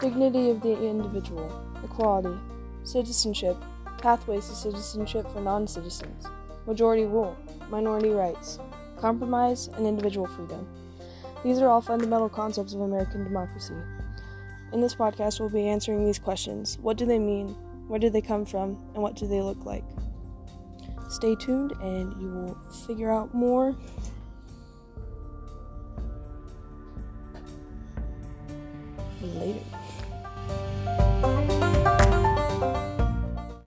dignity of the individual, equality, citizenship, pathways to citizenship for non citizens, majority rule, minority rights, compromise, and individual freedom. These are all fundamental concepts of American democracy. In this podcast, we'll be answering these questions What do they mean? Where do they come from? And what do they look like? Stay tuned and you will figure out more. later.